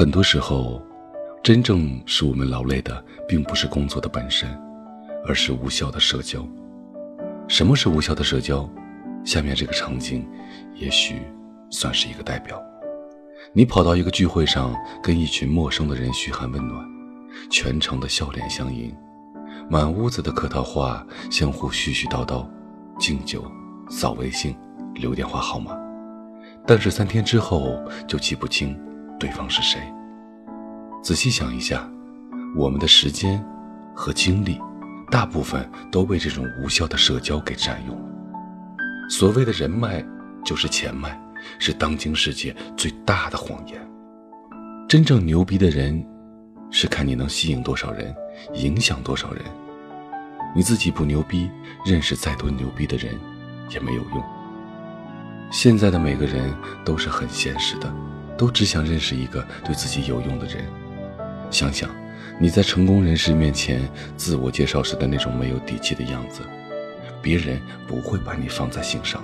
很多时候，真正使我们劳累的，并不是工作的本身，而是无效的社交。什么是无效的社交？下面这个场景，也许算是一个代表。你跑到一个聚会上，跟一群陌生的人嘘寒问暖，全程的笑脸相迎，满屋子的客套话，相互絮絮叨叨，敬酒、扫微信、留电话号码。但是三天之后，就记不清对方是谁。仔细想一下，我们的时间和精力，大部分都被这种无效的社交给占用了。所谓的人脉，就是钱脉，是当今世界最大的谎言。真正牛逼的人，是看你能吸引多少人，影响多少人。你自己不牛逼，认识再多牛逼的人，也没有用。现在的每个人都是很现实的，都只想认识一个对自己有用的人。想想你在成功人士面前自我介绍时的那种没有底气的样子。别人不会把你放在心上，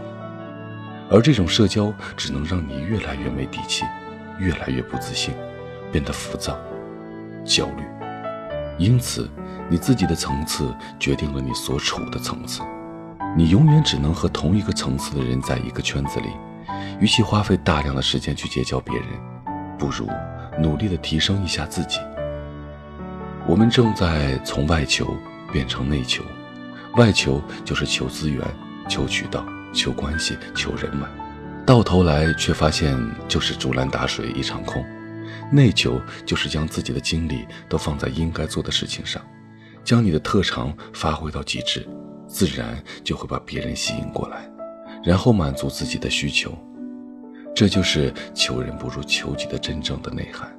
而这种社交只能让你越来越没底气，越来越不自信，变得浮躁、焦虑。因此，你自己的层次决定了你所处的层次。你永远只能和同一个层次的人在一个圈子里。与其花费大量的时间去结交别人，不如努力的提升一下自己。我们正在从外求变成内求。外求就是求资源、求渠道、求关系、求人脉，到头来却发现就是竹篮打水一场空。内求就是将自己的精力都放在应该做的事情上，将你的特长发挥到极致，自然就会把别人吸引过来，然后满足自己的需求。这就是求人不如求己的真正的内涵。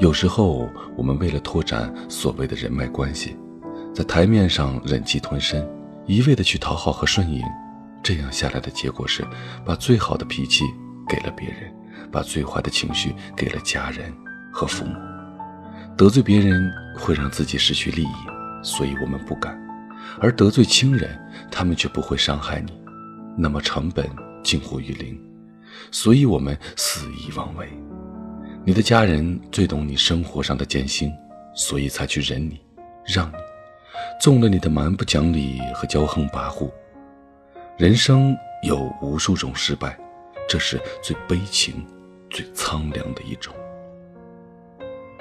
有时候，我们为了拓展所谓的人脉关系。在台面上忍气吞声，一味的去讨好和顺应，这样下来的结果是，把最好的脾气给了别人，把最坏的情绪给了家人和父母。得罪别人会让自己失去利益，所以我们不敢；而得罪亲人，他们却不会伤害你，那么成本近乎于零，所以我们肆意妄为。你的家人最懂你生活上的艰辛，所以才去忍你，让你。纵了你的蛮不讲理和骄横跋扈，人生有无数种失败，这是最悲情、最苍凉的一种。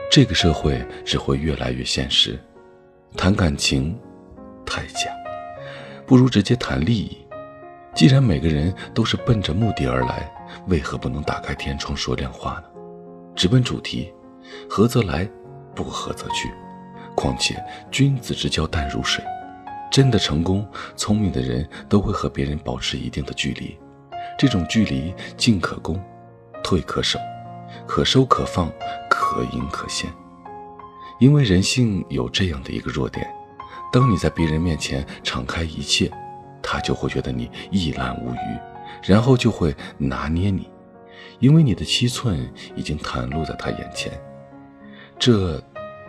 这个社会只会越来越现实，谈感情太假，不如直接谈利益。既然每个人都是奔着目的而来，为何不能打开天窗说亮话呢？直奔主题，合则来，不合则去。况且，君子之交淡如水。真的成功、聪明的人都会和别人保持一定的距离。这种距离，进可攻，退可守，可收可放，可隐可现。因为人性有这样的一个弱点：当你在别人面前敞开一切，他就会觉得你一览无余，然后就会拿捏你，因为你的七寸已经袒露在他眼前。这。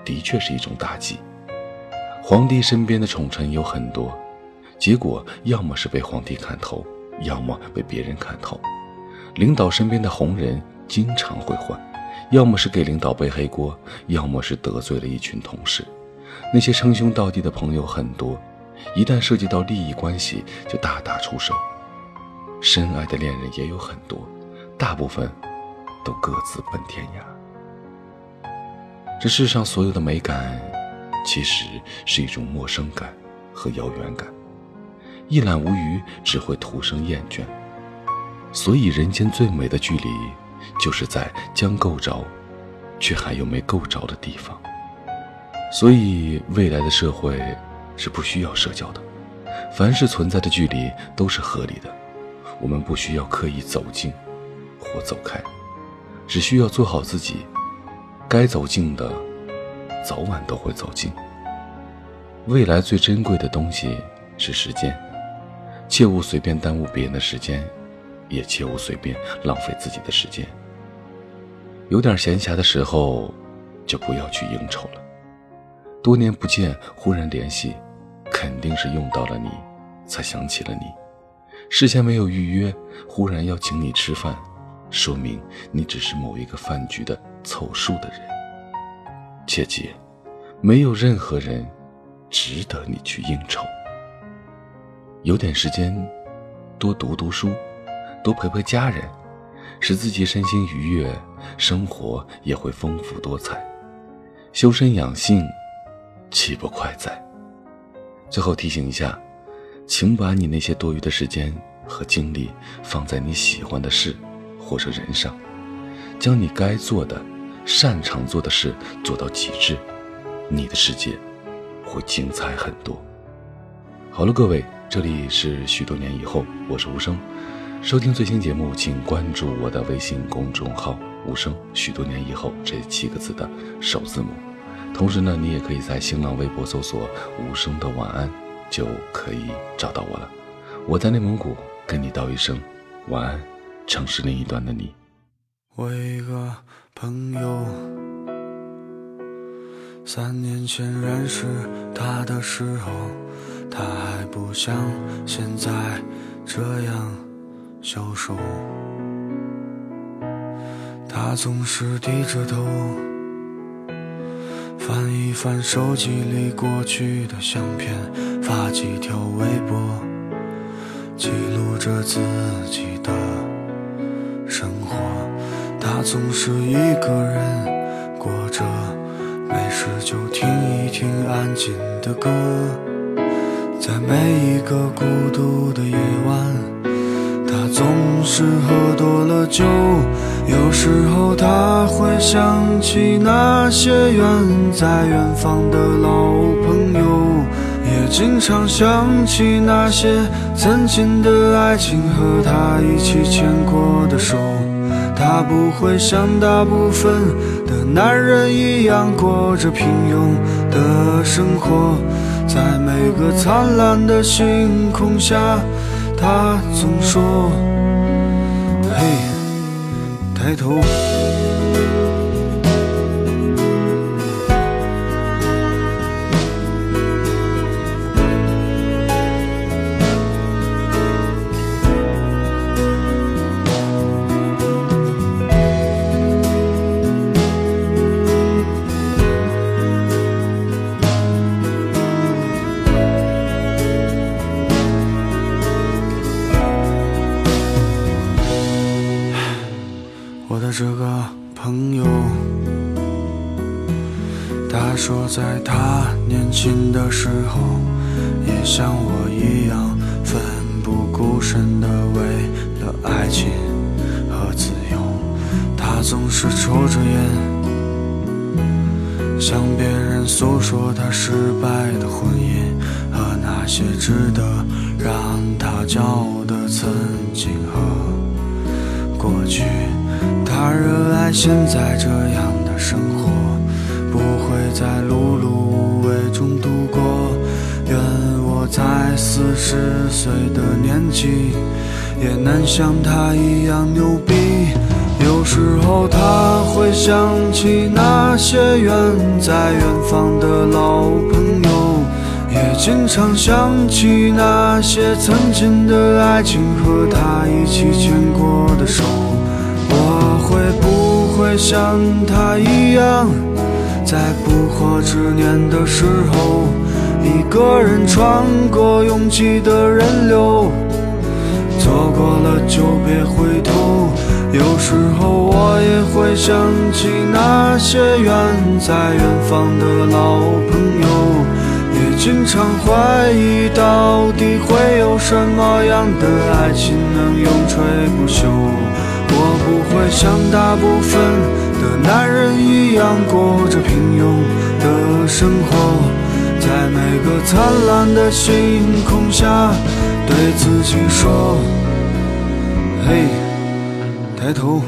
的确是一种打击。皇帝身边的宠臣有很多，结果要么是被皇帝看透，要么被别人看透。领导身边的红人经常会换，要么是给领导背黑锅，要么是得罪了一群同事。那些称兄道弟的朋友很多，一旦涉及到利益关系，就大打出手。深爱的恋人也有很多，大部分都各自奔天涯。这世上所有的美感，其实是一种陌生感和遥远感。一览无余只会徒生厌倦。所以，人间最美的距离，就是在将够着，却还有没够着的地方。所以，未来的社会是不需要社交的。凡是存在的距离都是合理的。我们不需要刻意走近或走开，只需要做好自己。该走近的，早晚都会走近。未来最珍贵的东西是时间，切勿随便耽误别人的时间，也切勿随便浪费自己的时间。有点闲暇的时候，就不要去应酬了。多年不见，忽然联系，肯定是用到了你，才想起了你。事先没有预约，忽然要请你吃饭，说明你只是某一个饭局的凑数的人。切记，没有任何人值得你去应酬。有点时间，多读读书，多陪陪家人，使自己身心愉悦，生活也会丰富多彩。修身养性，岂不快哉？最后提醒一下，请把你那些多余的时间和精力放在你喜欢的事或者人上，将你该做的、擅长做的事做到极致，你的世界会精彩很多。好了，各位，这里是许多年以后，我是无声。收听最新节目，请关注我的微信公众号“无声”。许多年以后这七个字的首字母。同时呢，你也可以在新浪微博搜索“无声的晚安”，就可以找到我了。我在内蒙古跟你道一声晚安，城市另一端的你。我一个朋友，三年前认识他的时候，他还不像现在这样消瘦，他总是低着头。翻一翻手机里过去的相片，发几条微博，记录着自己的生活。他总是一个人过着，没事就听一听安静的歌，在每一个孤独的夜晚。他总是喝多了酒，有时候他会想起那些远在远方的老朋友，也经常想起那些曾经的爱情和他一起牵过的手。他不会像大部分的男人一样过着平庸的生活，在每个灿烂的星空下。他总说：“嘿，抬头。”朋友，他说，在他年轻的时候，也像我一样奋不顾身的为了爱情和自由。他总是抽着烟，向别人诉说他失败的婚姻和那些值得让他骄傲的曾经和过去。他热爱现在这样的生活，不会在碌碌无为中度过。愿我在四十岁的年纪，也能像他一样牛逼。有时候他会想起那些远在远方的老朋友，也经常想起那些曾经的爱情和他一起牵过的手。像他一样，在不惑之年的时候，一个人穿过拥挤的人流，错过了就别回头。有时候我也会想起那些远在远方的老朋友，也经常怀疑到底会有什么样的爱情能永垂不朽。我不会像大部分的男人一样过着平庸的生活，在每个灿烂的星空下，对自己说：“嘿，抬头。”